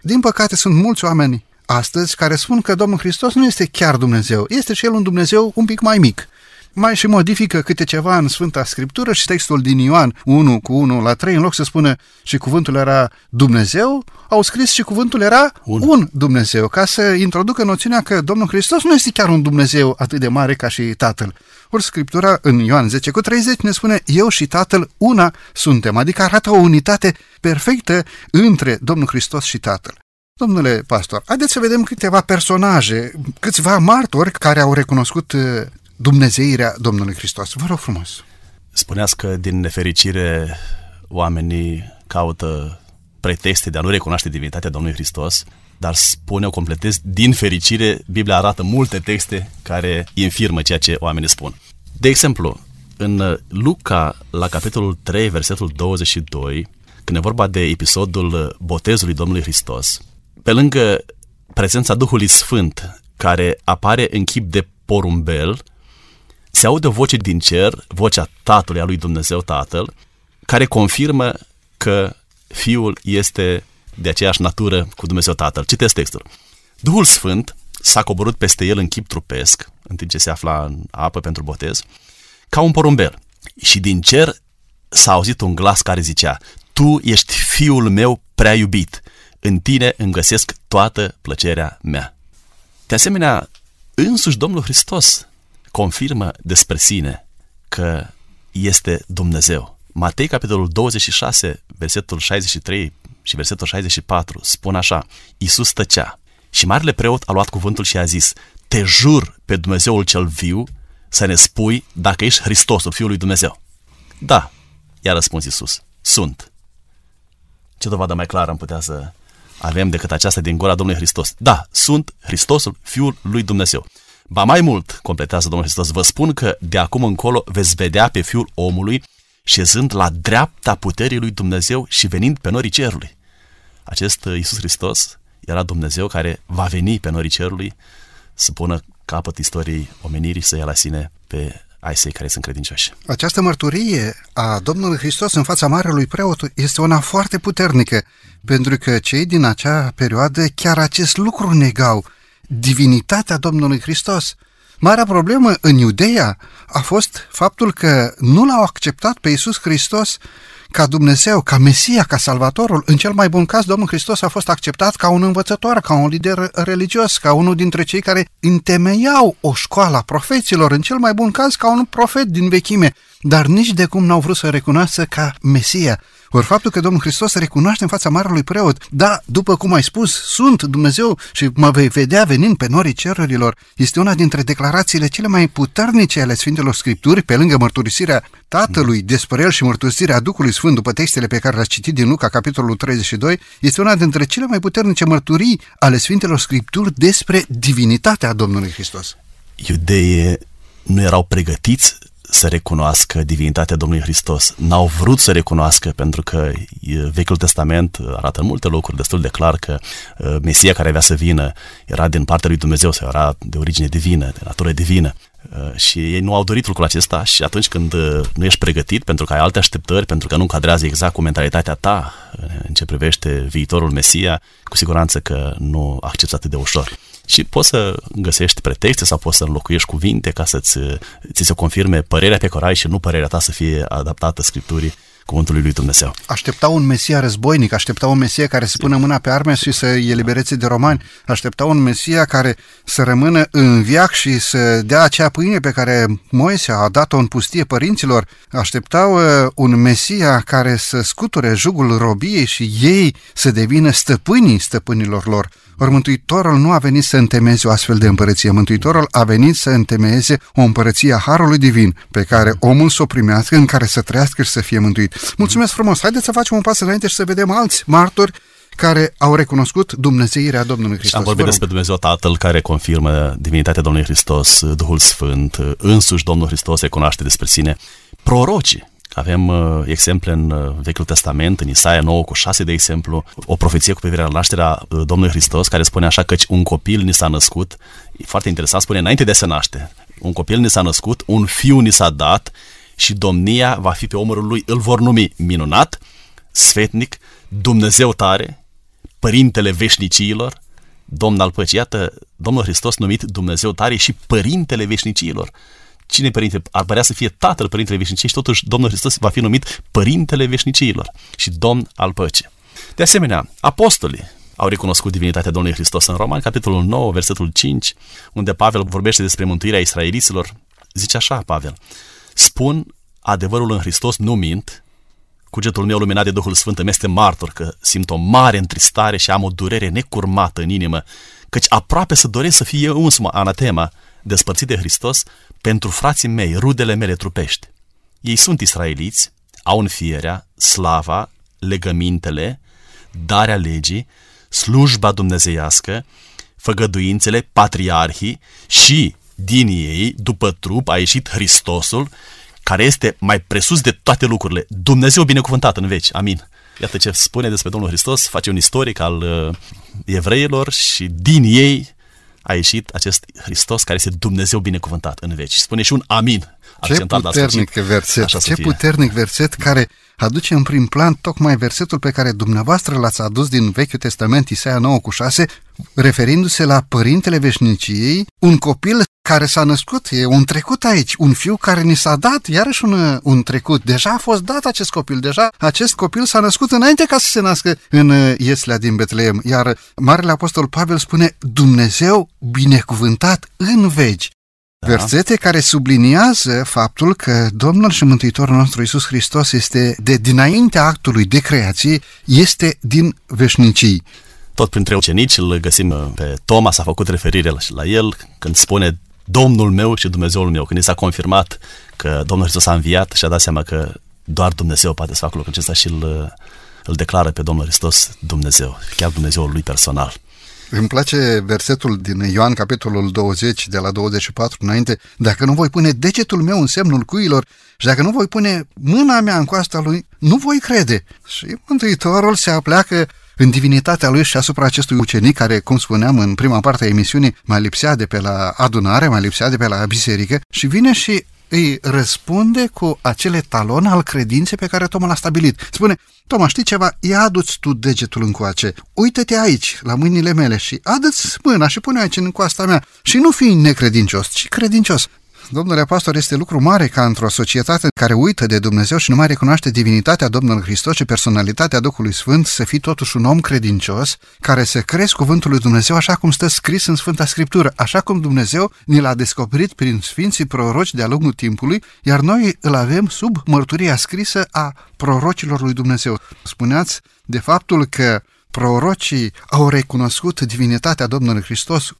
S2: Din păcate sunt mulți oameni astăzi care spun că Domnul Hristos nu este chiar Dumnezeu, este și El un Dumnezeu un pic mai mic mai și modifică câte ceva în Sfânta Scriptură și textul din Ioan 1 cu 1 la 3, în loc să spună și cuvântul era Dumnezeu, au scris și cuvântul era un, un Dumnezeu, ca să introducă noțiunea că Domnul Hristos nu este chiar un Dumnezeu atât de mare ca și Tatăl. Ori Scriptura în Ioan 10 cu 30 ne spune eu și Tatăl una suntem, adică arată o unitate perfectă între Domnul Hristos și Tatăl. Domnule pastor, haideți să vedem câteva personaje, câțiva martori care au recunoscut dumnezeirea Domnului Hristos. Vă rog frumos!
S3: Spuneați că din nefericire oamenii caută pretexte de a nu recunoaște divinitatea Domnului Hristos, dar spune, o completez, din fericire, Biblia arată multe texte care infirmă ceea ce oamenii spun. De exemplu, în Luca, la capitolul 3, versetul 22, când e vorba de episodul botezului Domnului Hristos, pe lângă prezența Duhului Sfânt, care apare în chip de porumbel, se aude o voce din cer, vocea Tatălui a lui Dumnezeu Tatăl, care confirmă că Fiul este de aceeași natură cu Dumnezeu Tatăl. Citesc textul. Duhul Sfânt s-a coborât peste el în chip trupesc, în timp ce se afla în apă pentru botez, ca un porumbel. Și din cer s-a auzit un glas care zicea, Tu ești fiul meu prea iubit, în tine îmi găsesc toată plăcerea mea. De asemenea, însuși Domnul Hristos confirmă despre sine că este Dumnezeu. Matei, capitolul 26, versetul 63 și versetul 64, spun așa, Iisus tăcea și marele preot a luat cuvântul și a zis, te jur pe Dumnezeul cel viu să ne spui dacă ești Hristosul, Fiul lui Dumnezeu. Da, i-a răspuns Iisus, sunt. Ce dovadă mai clară am putea să avem decât aceasta din gura Domnului Hristos? Da, sunt Hristosul, Fiul lui Dumnezeu. Ba mai mult, completează Domnul Hristos, vă spun că de acum încolo veți vedea pe Fiul omului șezând la dreapta puterii lui Dumnezeu și venind pe norii cerului. Acest Iisus Hristos era Dumnezeu care va veni pe norii cerului să pună capăt istoriei omenirii și să ia la sine pe ai săi care sunt credincioși.
S2: Această mărturie a Domnului Hristos în fața Marelui Preot este una foarte puternică, pentru că cei din acea perioadă chiar acest lucru negau divinitatea Domnului Hristos. Marea problemă în Iudeea a fost faptul că nu l-au acceptat pe Iisus Hristos ca Dumnezeu, ca Mesia, ca Salvatorul. În cel mai bun caz, Domnul Hristos a fost acceptat ca un învățător, ca un lider religios, ca unul dintre cei care întemeiau o școală a profeților, în cel mai bun caz ca un profet din vechime, dar nici de cum n-au vrut să recunoască ca Mesia. Ori faptul că Domnul Hristos recunoaște în fața Marelui Preot, da, după cum ai spus, sunt Dumnezeu și mă vei vedea venind pe norii cerurilor, este una dintre declarațiile cele mai puternice ale Sfintelor Scripturi, pe lângă mărturisirea Tatălui despre El și mărturisirea Duhului Sfânt după textele pe care le-ați citit din Luca, capitolul 32, este una dintre cele mai puternice mărturii ale Sfintelor Scripturi despre divinitatea Domnului Hristos.
S3: Iudeii nu erau pregătiți să recunoască divinitatea Domnului Hristos. N-au vrut să recunoască pentru că Vechiul Testament arată în multe locuri destul de clar că Mesia care avea să vină era din partea lui Dumnezeu sau era de origine divină, de natură divină. Uh, și ei nu au dorit lucrul acesta și atunci când uh, nu ești pregătit pentru că ai alte așteptări, pentru că nu cadrează exact cu mentalitatea ta uh, în ce privește viitorul Mesia, cu siguranță că nu accepti atât de ușor. Și poți să găsești pretexte sau poți să înlocuiești cuvinte ca să-ți ți se confirme părerea pe care ai și nu părerea ta să fie adaptată Scripturii cuvântului lui Dumnezeu.
S2: Aștepta un Mesia războinic, aștepta un Mesia care să pună mâna pe arme și să elibereze de romani, aștepta un Mesia care să rămână în viac și să dea acea pâine pe care Moise a dat-o în pustie părinților, așteptau uh, un Mesia care să scuture jugul robiei și ei să devină stăpânii stăpânilor lor. Ori Mântuitorul nu a venit să întemeieze o astfel de împărăție. Mântuitorul a venit să întemeieze o împărăție a Harului Divin, pe care omul să o primească, în care să trăiască și să fie mântuit. Mulțumesc frumos! Haideți să facem un pas înainte și să vedem alți martori care au recunoscut Dumnezeirea Domnului Hristos.
S3: Și am vorbit despre Dumnezeu Tatăl care confirmă divinitatea Domnului Hristos, Duhul Sfânt, însuși Domnul Hristos se cunoaște despre sine. Prorocii avem uh, exemple în uh, Vechiul Testament, în Isaia 9 cu 6, de exemplu, o profeție cu privire la nașterea uh, Domnului Hristos, care spune așa că un copil ni s-a născut, e foarte interesant, spune înainte de a se naște, un copil ni s-a născut, un fiu ni s-a dat și domnia va fi pe omărul lui, îl vor numi minunat, sfetnic, Dumnezeu tare, Părintele veșnicilor, Domn al păcii. Iată, Domnul Hristos numit Dumnezeu tare și Părintele veșnicilor cine părinte? Ar părea să fie Tatăl Părintele Veșniciei și totuși Domnul Hristos va fi numit Părintele Veșnicilor și Domn al Păcii. De asemenea, apostolii au recunoscut divinitatea Domnului Hristos în Roman, capitolul 9, versetul 5, unde Pavel vorbește despre mântuirea israeliților. Zice așa, Pavel, spun adevărul în Hristos, nu mint, cugetul meu luminat de Duhul Sfânt îmi este martor că simt o mare întristare și am o durere necurmată în inimă, căci aproape să doresc să fie eu însumă anatema, despărțit de Hristos, pentru frații mei, rudele mele trupești. Ei sunt israeliți, au înfierea, slava, legămintele, darea legii, slujba dumnezeiască, făgăduințele, patriarhii și din ei, după trup, a ieșit Hristosul, care este mai presus de toate lucrurile. Dumnezeu binecuvântat în veci. Amin. Iată ce spune despre Domnul Hristos, face un istoric al uh, evreilor și din ei a ieșit acest Hristos care este Dumnezeu binecuvântat în veci. Spune și un amin.
S2: Ce puternic verset, ce puternic verset care aduce în prim plan tocmai versetul pe care dumneavoastră l-ați adus din Vechiul Testament, Isaia 9 cu 6, referindu-se la Părintele Veșniciei, un copil care s-a născut, e un trecut aici, un fiu care ni s-a dat, iarăși un, un trecut. Deja a fost dat acest copil, deja acest copil s-a născut înainte ca să se nască în uh, Ieslea din Betleem. Iar Marele Apostol Pavel spune, Dumnezeu binecuvântat în vegi. Da. Versete care subliniază faptul că Domnul și Mântuitorul nostru Isus Hristos este de dinaintea actului de creație, este din veșnicii.
S3: Tot printre ucenici îl găsim uh, pe Toma, s-a făcut referire la el când spune Domnul meu și Dumnezeul meu. Când i s-a confirmat că Domnul Hristos a înviat și a dat seama că doar Dumnezeu poate să facă lucrul acesta și îl, îl declară pe Domnul Hristos Dumnezeu, chiar Dumnezeul lui personal.
S2: Îmi place versetul din Ioan, capitolul 20, de la 24 înainte. Dacă nu voi pune degetul meu în semnul cuilor și dacă nu voi pune mâna mea în coasta lui, nu voi crede. Și Mântuitorul se apleacă în divinitatea lui și asupra acestui ucenic care, cum spuneam în prima parte a emisiunii, mai lipsea de pe la adunare, mai lipsea de pe la biserică și vine și îi răspunde cu acele talon al credinței pe care Toma l-a stabilit. Spune, Toma, știi ceva? Ia adu-ți tu degetul încoace, uită-te aici, la mâinile mele și adă-ți mâna și pune aici în coasta mea și nu fi necredincios, ci credincios. Domnule pastor, este lucru mare ca într-o societate care uită de Dumnezeu și nu mai recunoaște divinitatea Domnului Hristos și personalitatea Duhului Sfânt să fii totuși un om credincios care să crezi cuvântul lui Dumnezeu așa cum stă scris în Sfânta Scriptură, așa cum Dumnezeu ni l-a descoperit prin Sfinții proroci de-a lungul timpului, iar noi îl avem sub mărturia scrisă a prorocilor lui Dumnezeu. Spuneați de faptul că prorocii au recunoscut divinitatea Domnului Hristos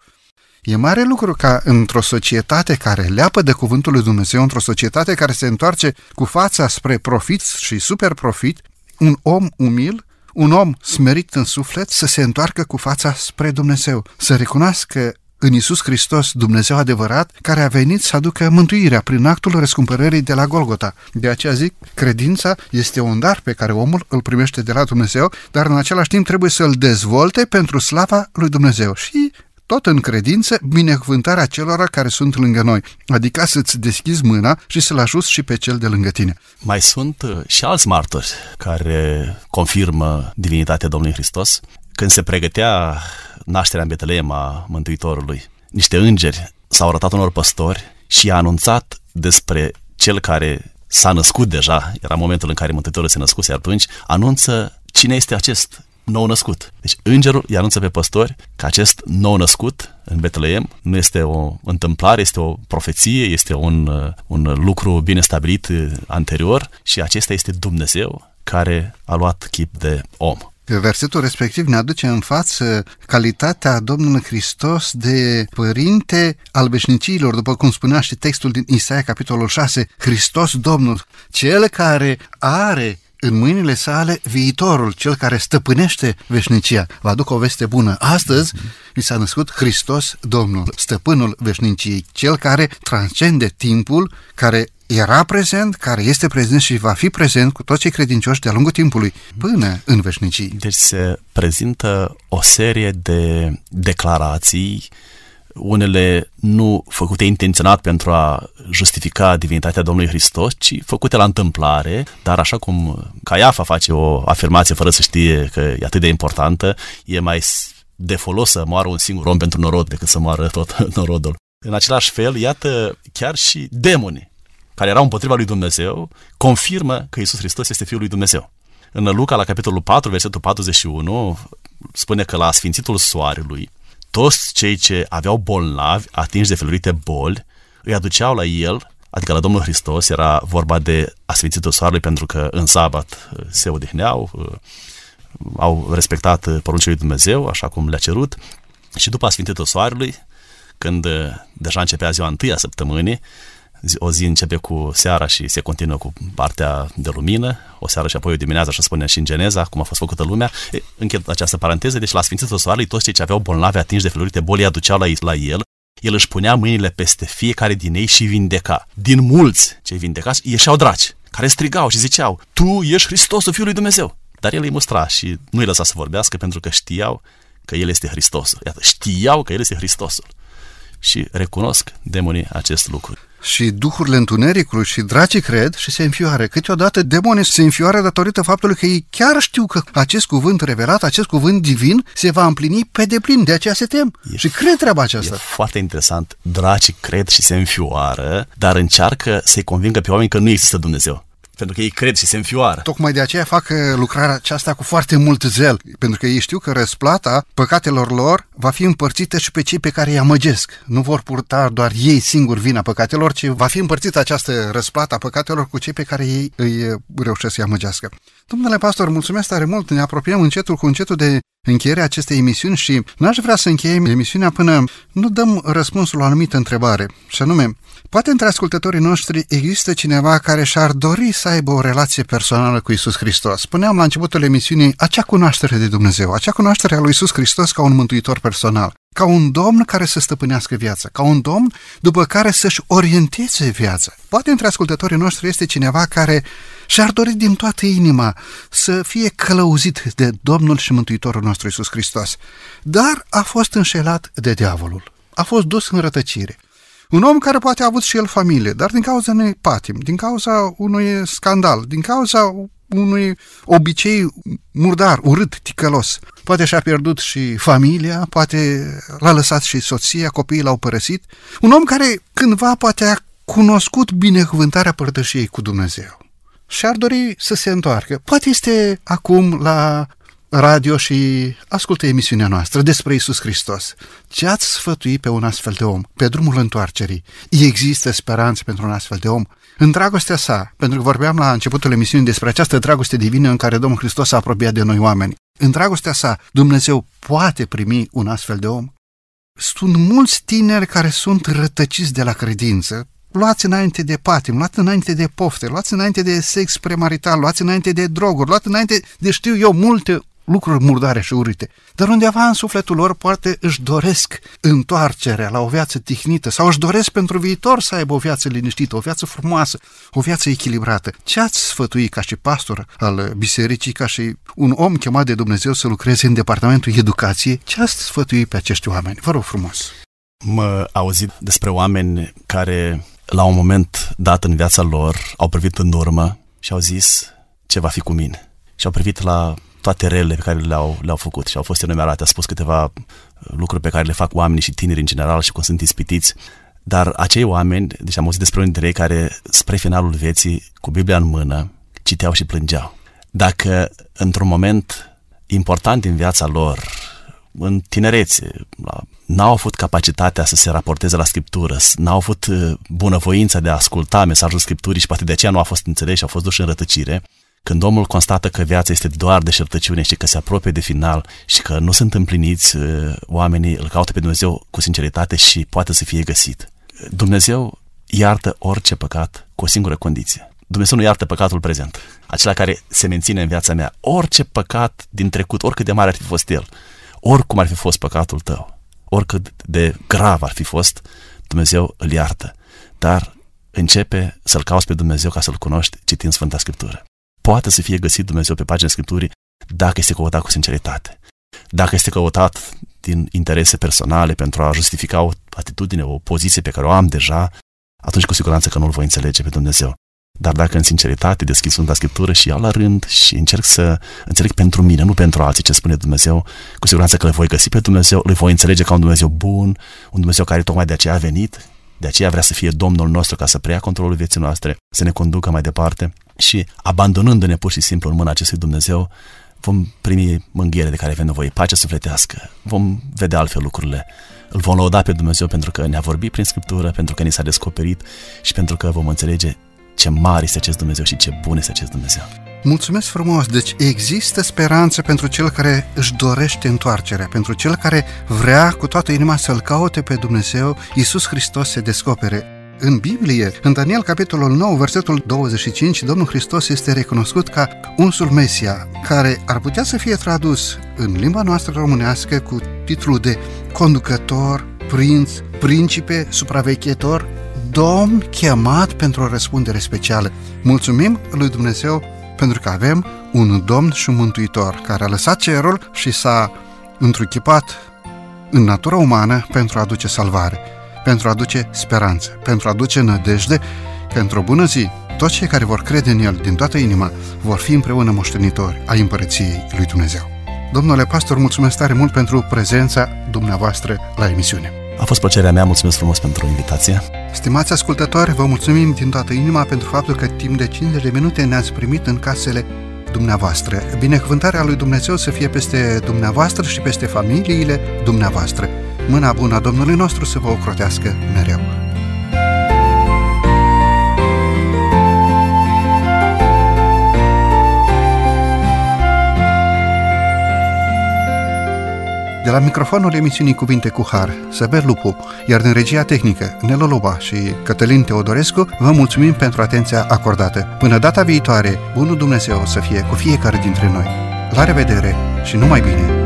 S2: E mare lucru ca într-o societate care leapă de cuvântul lui Dumnezeu, într-o societate care se întoarce cu fața spre profit și super profit, un om umil, un om smerit în suflet să se întoarcă cu fața spre Dumnezeu, să recunoască în Isus Hristos, Dumnezeu adevărat, care a venit să aducă mântuirea prin actul răscumpărării de la Golgota. De aceea zic, credința este un dar pe care omul îl primește de la Dumnezeu, dar în același timp trebuie să îl dezvolte pentru slava lui Dumnezeu. Și tot în credință, binecuvântarea celor care sunt lângă noi, adică să-ți deschizi mâna și să-l ajuți și pe cel de lângă tine.
S3: Mai sunt uh, și alți martori care confirmă divinitatea Domnului Hristos. Când se pregătea nașterea în Betleem a Mântuitorului, niște îngeri s-au arătat unor păstori și i-a anunțat despre cel care s-a născut deja, era momentul în care Mântuitorul se născuse atunci, anunță cine este acest nou născut. Deci îngerul îi anunță pe păstori că acest nou născut în Betleem nu este o întâmplare, este o profeție, este un, uh, un lucru bine stabilit uh, anterior și acesta este Dumnezeu care a luat chip de om.
S2: Versetul respectiv ne aduce în față calitatea Domnului Hristos de părinte al veșnicilor, după cum spunea și textul din Isaia, capitolul 6, Hristos Domnul, cel care are în mâinile sale viitorul, cel care stăpânește veșnicia. Vă aduc o veste bună. Astăzi mi s-a născut Hristos Domnul, stăpânul veșniciei, cel care transcende timpul, care era prezent, care este prezent și va fi prezent cu toți cei credincioși de-a lungul timpului, până în veșnicii.
S3: Deci se prezintă o serie de declarații unele nu făcute intenționat pentru a justifica divinitatea Domnului Hristos, ci făcute la întâmplare, dar așa cum Caiafa face o afirmație fără să știe că e atât de importantă, e mai de folos să moară un singur om pentru norod decât să moară tot [laughs] norodul. În același fel, iată, chiar și demonii care erau împotriva lui Dumnezeu, confirmă că Isus Hristos este Fiul lui Dumnezeu. În Luca, la capitolul 4, versetul 41, spune că la Sfințitul Soarelui, toți cei ce aveau bolnavi, atinși de felurite boli, îi aduceau la el, adică la Domnul Hristos, era vorba de Sfințitul Soarelui pentru că în sabat uh, se odihneau, uh, au respectat uh, poruncile lui Dumnezeu, așa cum le-a cerut, și după Sfințitul Soarelui, când deja începea ziua întâia săptămânii, o zi începe cu seara și se continuă cu partea de lumină, o seară și apoi o dimineață, așa spune și în Geneza, cum a fost făcută lumea. E, închid această paranteză, deci la Sfințitul Soarelui toți cei ce aveau bolnavi atinși de felurite boli aduceau la, la el, el își punea mâinile peste fiecare din ei și vindeca. Din mulți cei vindecați ieșeau draci, care strigau și ziceau, Tu ești Hristosul Fiului Dumnezeu. Dar el îi mustra și nu îi lăsa să vorbească pentru că știau că el este Hristosul. Iată, știau că el este Hristosul. Și recunosc demonii acest lucru
S2: și duhurile întunericului și dracii cred și se înfioare. Câteodată demonii se înfioare datorită faptului că ei chiar știu că acest cuvânt revelat, acest cuvânt divin se va împlini pe deplin, de aceea se tem e, și cred treaba aceasta.
S3: E foarte interesant. Dracii cred și se înfioară, dar încearcă să-i convingă pe oameni că nu există Dumnezeu pentru că ei cred și se înfioară.
S2: Tocmai de aceea fac uh, lucrarea aceasta cu foarte mult zel, pentru că ei știu că răsplata păcatelor lor va fi împărțită și pe cei pe care îi amăgesc. Nu vor purta doar ei singuri vina păcatelor, ci va fi împărțită această răsplată a păcatelor cu cei pe care ei îi uh, reușesc să-i amăgească. Domnule pastor, mulțumesc tare mult, ne apropiem încetul cu încetul de încheierea acestei emisiuni și n-aș vrea să încheiem emisiunea până nu dăm răspunsul la o anumită întrebare, și anume, Poate între ascultătorii noștri există cineva care și-ar dori să aibă o relație personală cu Isus Hristos. Spuneam la începutul emisiunii acea cunoaștere de Dumnezeu, acea cunoaștere a lui Isus Hristos ca un mântuitor personal, ca un domn care să stăpânească viața, ca un domn după care să-și orienteze viața. Poate între ascultătorii noștri este cineva care și-ar dori din toată inima să fie călăuzit de Domnul și Mântuitorul nostru Isus Hristos, dar a fost înșelat de diavolul, a fost dus în rătăcire un om care poate a avut și el familie, dar din cauza unui patim, din cauza unui scandal, din cauza unui obicei murdar, urât, ticălos. Poate și-a pierdut și familia, poate l-a lăsat și soția, copiii l-au părăsit. Un om care cândva poate a cunoscut binecuvântarea părtășiei cu Dumnezeu și ar dori să se întoarcă. Poate este acum la radio și ascultă emisiunea noastră despre Isus Hristos. Ce ați sfătui pe un astfel de om, pe drumul întoarcerii? Există speranță pentru un astfel de om? În dragostea sa, pentru că vorbeam la începutul emisiunii despre această dragoste divină în care Domnul Hristos a apropiat de noi oameni. În dragostea sa, Dumnezeu poate primi un astfel de om? Sunt mulți tineri care sunt rătăciți de la credință, luați înainte de patim, luați înainte de pofte, luați înainte de sex premarital, luați înainte de droguri, luați înainte de știu eu multe lucruri murdare și urâte, dar undeva în sufletul lor poate își doresc întoarcerea la o viață tihnită sau își doresc pentru viitor să aibă o viață liniștită, o viață frumoasă, o viață echilibrată. Ce ați sfătui ca și pastor al bisericii, ca și un om chemat de Dumnezeu să lucreze în departamentul educației, ce ați sfătui pe acești oameni? Vă rog frumos!
S3: Mă auzit despre oameni care la un moment dat în viața lor au privit în urmă și au zis ce va fi cu mine. Și au privit la toate relele pe care le-au, le-au făcut și au fost enumerate. A spus câteva lucruri pe care le fac oamenii și tineri în general și cum sunt ispitiți. Dar acei oameni, deci am auzit despre unii dintre ei care spre finalul vieții, cu Biblia în mână, citeau și plângeau. Dacă într-un moment important din viața lor, în tinerețe, la, n-au avut capacitatea să se raporteze la Scriptură, n-au avut uh, bunăvoința de a asculta mesajul Scripturii și poate de aceea nu a fost înțeles și au fost duși în rătăcire, când omul constată că viața este doar de șertăciune și că se apropie de final și că nu sunt împliniți, uh, oamenii îl caută pe Dumnezeu cu sinceritate și poate să fie găsit. Dumnezeu iartă orice păcat cu o singură condiție. Dumnezeu nu iartă păcatul prezent, acela care se menține în viața mea. Orice păcat din trecut, oricât de mare ar fi fost el, oricum ar fi fost păcatul tău, oricât de grav ar fi fost, Dumnezeu îl iartă. Dar începe să-L cauți pe Dumnezeu ca să-L cunoști citind Sfânta Scriptură. Poate să fie găsit Dumnezeu pe pagina Scripturii dacă este căutat cu sinceritate. Dacă este căutat din interese personale pentru a justifica o atitudine, o poziție pe care o am deja, atunci cu siguranță că nu-L voi înțelege pe Dumnezeu. Dar dacă în sinceritate deschid Sfânta Scriptură și iau la rând și încerc să înțeleg pentru mine, nu pentru alții ce spune Dumnezeu, cu siguranță că le voi găsi pe Dumnezeu, le voi înțelege ca un Dumnezeu bun, un Dumnezeu care tocmai de aceea a venit, de aceea vrea să fie Domnul nostru ca să preia controlul vieții noastre, să ne conducă mai departe și abandonându-ne pur și simplu în mâna acestui Dumnezeu, vom primi mânghiere de care avem nevoie, pace sufletească, vom vedea altfel lucrurile. Îl vom lăuda pe Dumnezeu pentru că ne-a vorbit prin Scriptură, pentru că ni s-a descoperit și pentru că vom înțelege ce mare este acest Dumnezeu și ce bun este acest Dumnezeu.
S2: Mulțumesc frumos! Deci există speranță pentru cel care își dorește întoarcerea, pentru cel care vrea cu toată inima să-L caute pe Dumnezeu, Iisus Hristos se descopere. În Biblie, în Daniel capitolul 9, versetul 25, Domnul Hristos este recunoscut ca unsul Mesia, care ar putea să fie tradus în limba noastră românească cu titlul de conducător, prinț, principe, supraveghetor, domn chemat pentru o răspundere specială. Mulțumim lui Dumnezeu pentru că avem un domn și un mântuitor care a lăsat cerul și s-a întruchipat în natura umană pentru a aduce salvare, pentru a aduce speranță, pentru a aduce nădejde că într-o bună zi toți cei care vor crede în El din toată inima vor fi împreună moștenitori ai împărăției lui Dumnezeu. Domnule pastor, mulțumesc tare mult pentru prezența dumneavoastră la emisiune.
S3: A fost plăcerea mea, mulțumesc frumos pentru invitație.
S2: Stimați ascultători, vă mulțumim din toată inima pentru faptul că timp de 50 de minute ne-ați primit în casele dumneavoastră. Binecuvântarea lui Dumnezeu să fie peste dumneavoastră și peste familiile dumneavoastră. Mâna bună a Domnului nostru să vă ocrotească mereu. De la microfonul emisiunii Cuvinte cu Har, Săber Lupu, iar din regia tehnică, Nelo Loba și Cătălin Teodorescu, vă mulțumim pentru atenția acordată. Până data viitoare, bunul Dumnezeu să fie cu fiecare dintre noi. La revedere și numai bine!